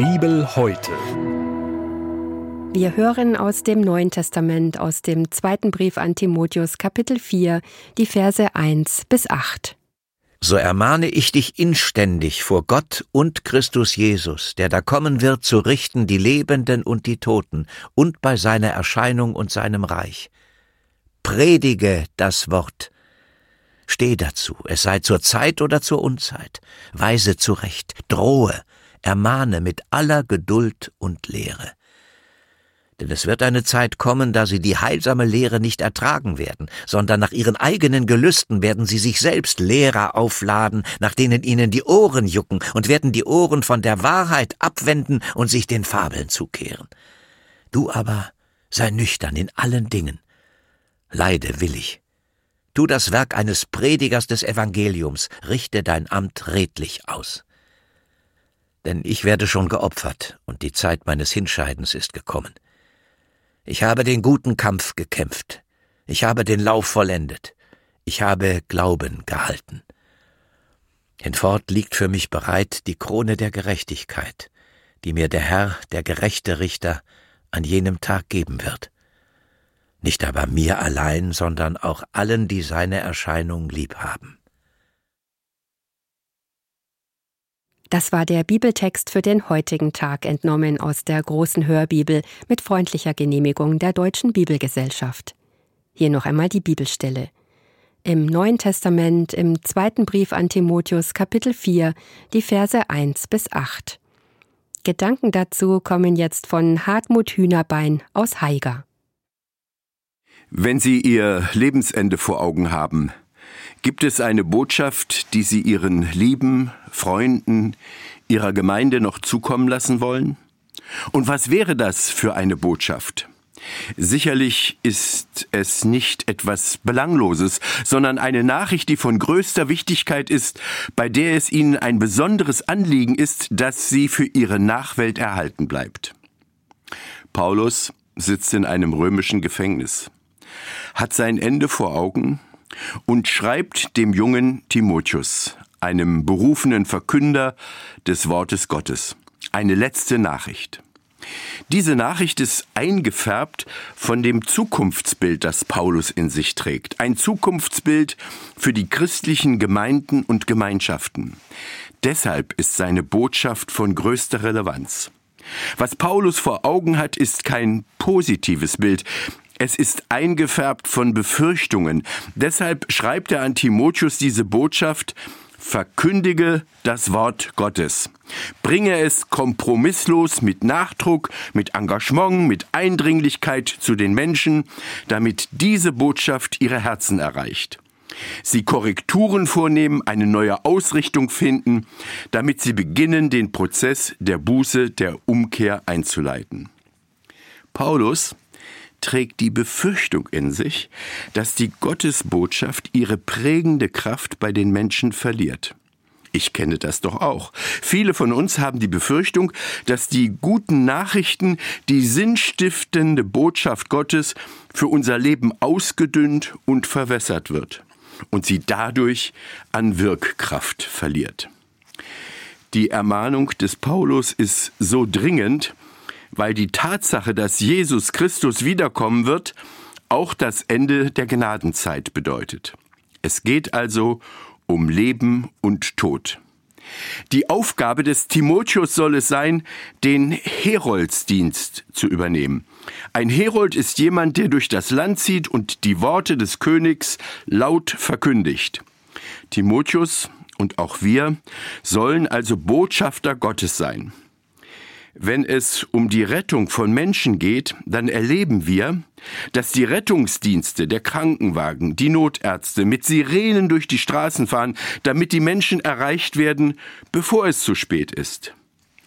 Bibel heute. Wir hören aus dem Neuen Testament, aus dem zweiten Brief an Timotheus, Kapitel 4, die Verse 1 bis 8. So ermahne ich dich inständig vor Gott und Christus Jesus, der da kommen wird, zu richten die Lebenden und die Toten und bei seiner Erscheinung und seinem Reich. Predige das Wort. Steh dazu, es sei zur Zeit oder zur Unzeit, weise zurecht, drohe, ermahne mit aller Geduld und Lehre. Denn es wird eine Zeit kommen, da sie die heilsame Lehre nicht ertragen werden, sondern nach ihren eigenen Gelüsten werden sie sich selbst Lehrer aufladen, nach denen ihnen die Ohren jucken, und werden die Ohren von der Wahrheit abwenden und sich den Fabeln zukehren. Du aber sei nüchtern in allen Dingen. Leide willig. Tu das Werk eines Predigers des Evangeliums, richte dein Amt redlich aus. Denn ich werde schon geopfert, und die Zeit meines Hinscheidens ist gekommen. Ich habe den guten Kampf gekämpft. Ich habe den Lauf vollendet. Ich habe Glauben gehalten. Hinfort liegt für mich bereit die Krone der Gerechtigkeit, die mir der Herr, der gerechte Richter, an jenem Tag geben wird. Nicht aber mir allein, sondern auch allen, die seine Erscheinung lieb haben. Das war der Bibeltext für den heutigen Tag, entnommen aus der großen Hörbibel mit freundlicher Genehmigung der Deutschen Bibelgesellschaft. Hier noch einmal die Bibelstelle. Im Neuen Testament, im zweiten Brief an Timotheus, Kapitel 4, die Verse 1 bis 8. Gedanken dazu kommen jetzt von Hartmut Hühnerbein aus Haiger. Wenn Sie Ihr Lebensende vor Augen haben, Gibt es eine Botschaft, die Sie Ihren Lieben, Freunden, Ihrer Gemeinde noch zukommen lassen wollen? Und was wäre das für eine Botschaft? Sicherlich ist es nicht etwas Belangloses, sondern eine Nachricht, die von größter Wichtigkeit ist, bei der es Ihnen ein besonderes Anliegen ist, dass sie für Ihre Nachwelt erhalten bleibt. Paulus sitzt in einem römischen Gefängnis, hat sein Ende vor Augen und schreibt dem jungen Timotheus, einem berufenen Verkünder des Wortes Gottes, eine letzte Nachricht. Diese Nachricht ist eingefärbt von dem Zukunftsbild, das Paulus in sich trägt. Ein Zukunftsbild für die christlichen Gemeinden und Gemeinschaften. Deshalb ist seine Botschaft von größter Relevanz. Was Paulus vor Augen hat, ist kein positives Bild. Es ist eingefärbt von Befürchtungen. Deshalb schreibt er an Timotheus diese Botschaft, verkündige das Wort Gottes. Bringe es kompromisslos mit Nachdruck, mit Engagement, mit Eindringlichkeit zu den Menschen, damit diese Botschaft ihre Herzen erreicht. Sie Korrekturen vornehmen, eine neue Ausrichtung finden, damit sie beginnen, den Prozess der Buße, der Umkehr einzuleiten. Paulus trägt die Befürchtung in sich, dass die Gottesbotschaft ihre prägende Kraft bei den Menschen verliert. Ich kenne das doch auch. Viele von uns haben die Befürchtung, dass die guten Nachrichten, die sinnstiftende Botschaft Gottes für unser Leben ausgedünnt und verwässert wird und sie dadurch an Wirkkraft verliert. Die Ermahnung des Paulus ist so dringend, weil die Tatsache, dass Jesus Christus wiederkommen wird, auch das Ende der Gnadenzeit bedeutet. Es geht also um Leben und Tod. Die Aufgabe des Timotheus soll es sein, den Heroldsdienst zu übernehmen. Ein Herold ist jemand, der durch das Land zieht und die Worte des Königs laut verkündigt. Timotheus und auch wir sollen also Botschafter Gottes sein. Wenn es um die Rettung von Menschen geht, dann erleben wir, dass die Rettungsdienste, der Krankenwagen, die Notärzte mit Sirenen durch die Straßen fahren, damit die Menschen erreicht werden, bevor es zu spät ist.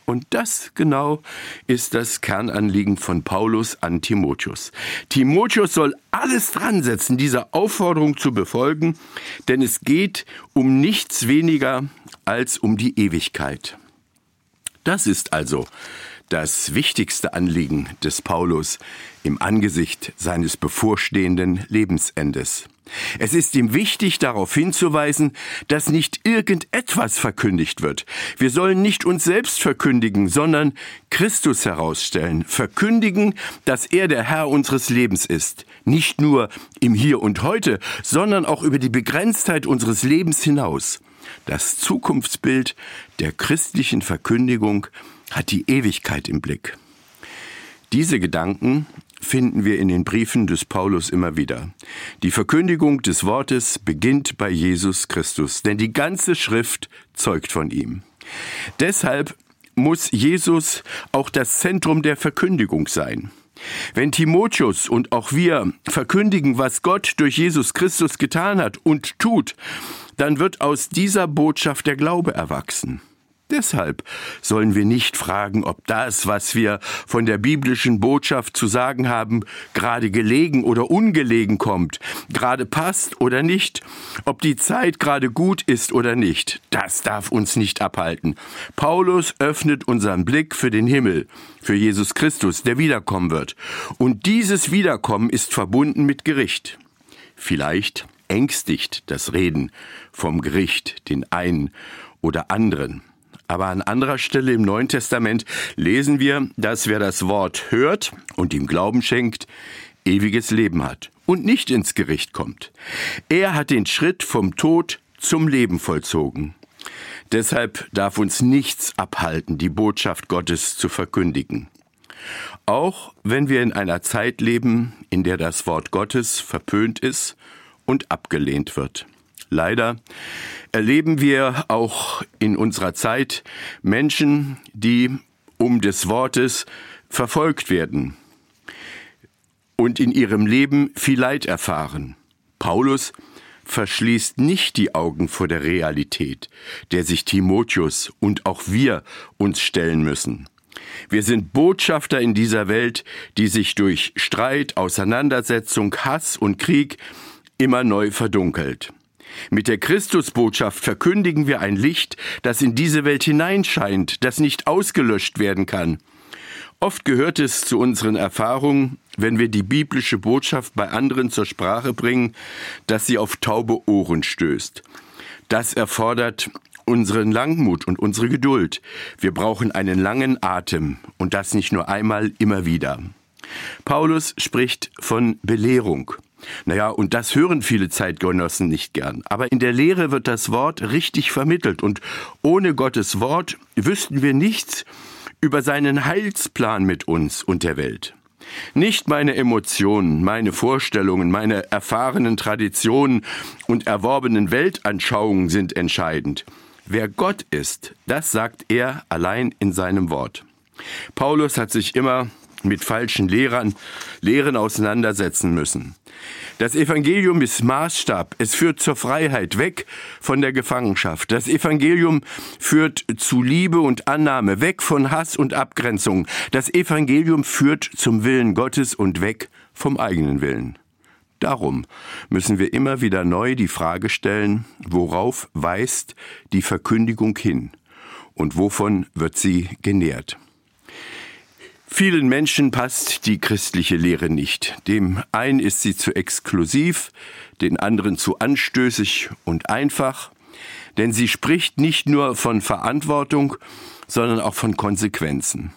Und das genau ist das Kernanliegen von Paulus an Timotheus. Timotheus soll alles dran setzen, diese Aufforderung zu befolgen, denn es geht um nichts weniger als um die Ewigkeit. Das ist also das wichtigste Anliegen des Paulus im Angesicht seines bevorstehenden Lebensendes. Es ist ihm wichtig, darauf hinzuweisen, dass nicht irgendetwas verkündigt wird. Wir sollen nicht uns selbst verkündigen, sondern Christus herausstellen, verkündigen, dass er der Herr unseres Lebens ist, nicht nur im Hier und heute, sondern auch über die Begrenztheit unseres Lebens hinaus. Das Zukunftsbild der christlichen Verkündigung hat die Ewigkeit im Blick. Diese Gedanken finden wir in den Briefen des Paulus immer wieder. Die Verkündigung des Wortes beginnt bei Jesus Christus, denn die ganze Schrift zeugt von ihm. Deshalb muss Jesus auch das Zentrum der Verkündigung sein. Wenn Timotheus und auch wir verkündigen, was Gott durch Jesus Christus getan hat und tut, dann wird aus dieser Botschaft der Glaube erwachsen. Deshalb sollen wir nicht fragen, ob das, was wir von der biblischen Botschaft zu sagen haben, gerade gelegen oder ungelegen kommt, gerade passt oder nicht, ob die Zeit gerade gut ist oder nicht. Das darf uns nicht abhalten. Paulus öffnet unseren Blick für den Himmel, für Jesus Christus, der wiederkommen wird. Und dieses Wiederkommen ist verbunden mit Gericht. Vielleicht ängstigt das Reden vom Gericht den einen oder anderen. Aber an anderer Stelle im Neuen Testament lesen wir, dass wer das Wort hört und ihm Glauben schenkt, ewiges Leben hat und nicht ins Gericht kommt. Er hat den Schritt vom Tod zum Leben vollzogen. Deshalb darf uns nichts abhalten, die Botschaft Gottes zu verkündigen. Auch wenn wir in einer Zeit leben, in der das Wort Gottes verpönt ist und abgelehnt wird. Leider erleben wir auch in unserer Zeit Menschen, die um des Wortes verfolgt werden und in ihrem Leben viel Leid erfahren. Paulus verschließt nicht die Augen vor der Realität, der sich Timotheus und auch wir uns stellen müssen. Wir sind Botschafter in dieser Welt, die sich durch Streit, Auseinandersetzung, Hass und Krieg immer neu verdunkelt. Mit der Christusbotschaft verkündigen wir ein Licht, das in diese Welt hineinscheint, das nicht ausgelöscht werden kann. Oft gehört es zu unseren Erfahrungen, wenn wir die biblische Botschaft bei anderen zur Sprache bringen, dass sie auf taube Ohren stößt. Das erfordert unseren Langmut und unsere Geduld. Wir brauchen einen langen Atem und das nicht nur einmal, immer wieder. Paulus spricht von Belehrung. Naja, und das hören viele Zeitgenossen nicht gern. Aber in der Lehre wird das Wort richtig vermittelt. Und ohne Gottes Wort wüssten wir nichts über seinen Heilsplan mit uns und der Welt. Nicht meine Emotionen, meine Vorstellungen, meine erfahrenen Traditionen und erworbenen Weltanschauungen sind entscheidend. Wer Gott ist, das sagt er allein in seinem Wort. Paulus hat sich immer mit falschen Lehrern, Lehren auseinandersetzen müssen. Das Evangelium ist Maßstab. Es führt zur Freiheit, weg von der Gefangenschaft. Das Evangelium führt zu Liebe und Annahme, weg von Hass und Abgrenzung. Das Evangelium führt zum Willen Gottes und weg vom eigenen Willen. Darum müssen wir immer wieder neu die Frage stellen, worauf weist die Verkündigung hin und wovon wird sie genährt? Vielen Menschen passt die christliche Lehre nicht. Dem einen ist sie zu exklusiv, den anderen zu anstößig und einfach, denn sie spricht nicht nur von Verantwortung, sondern auch von Konsequenzen.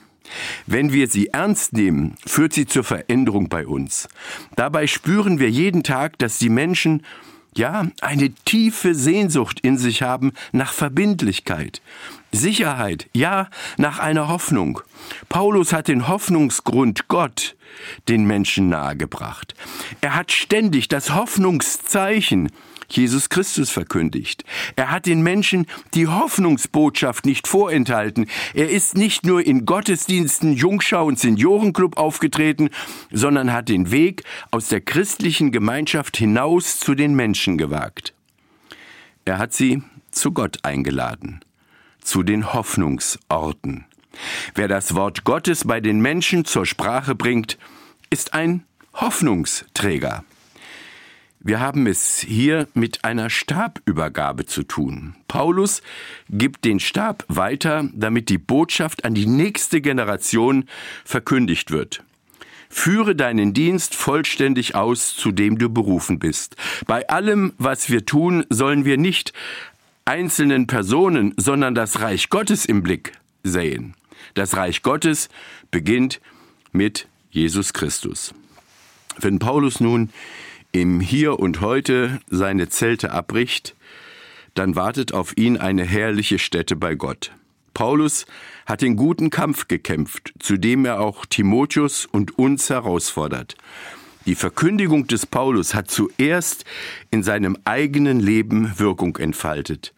Wenn wir sie ernst nehmen, führt sie zur Veränderung bei uns. Dabei spüren wir jeden Tag, dass die Menschen ja, eine tiefe Sehnsucht in sich haben nach Verbindlichkeit, Sicherheit, ja, nach einer Hoffnung. Paulus hat den Hoffnungsgrund Gott den Menschen nahegebracht. Er hat ständig das Hoffnungszeichen Jesus Christus verkündigt. Er hat den Menschen die Hoffnungsbotschaft nicht vorenthalten. Er ist nicht nur in Gottesdiensten, Jungschau und Seniorenclub aufgetreten, sondern hat den Weg aus der christlichen Gemeinschaft hinaus zu den Menschen gewagt. Er hat sie zu Gott eingeladen, zu den Hoffnungsorten. Wer das Wort Gottes bei den Menschen zur Sprache bringt, ist ein Hoffnungsträger. Wir haben es hier mit einer Stabübergabe zu tun. Paulus gibt den Stab weiter, damit die Botschaft an die nächste Generation verkündigt wird. Führe deinen Dienst vollständig aus, zu dem du berufen bist. Bei allem, was wir tun, sollen wir nicht einzelnen Personen, sondern das Reich Gottes im Blick sehen. Das Reich Gottes beginnt mit Jesus Christus. Wenn Paulus nun im Hier und Heute seine Zelte abbricht, dann wartet auf ihn eine herrliche Stätte bei Gott. Paulus hat den guten Kampf gekämpft, zu dem er auch Timotheus und uns herausfordert. Die Verkündigung des Paulus hat zuerst in seinem eigenen Leben Wirkung entfaltet.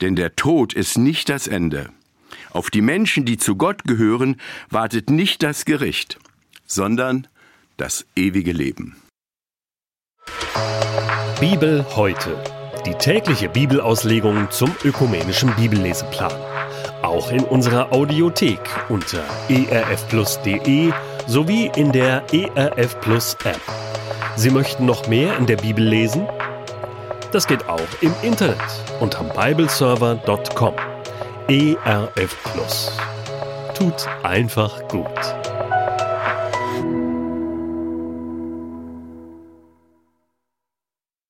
Denn der Tod ist nicht das Ende. Auf die Menschen, die zu Gott gehören, wartet nicht das Gericht, sondern das ewige Leben. Bibel heute. Die tägliche Bibelauslegung zum ökumenischen Bibelleseplan. Auch in unserer Audiothek unter erfplus.de sowie in der ERF Plus App. Sie möchten noch mehr in der Bibel lesen? Das geht auch im Internet unter bibleserver.com. ERF Plus. Tut einfach gut.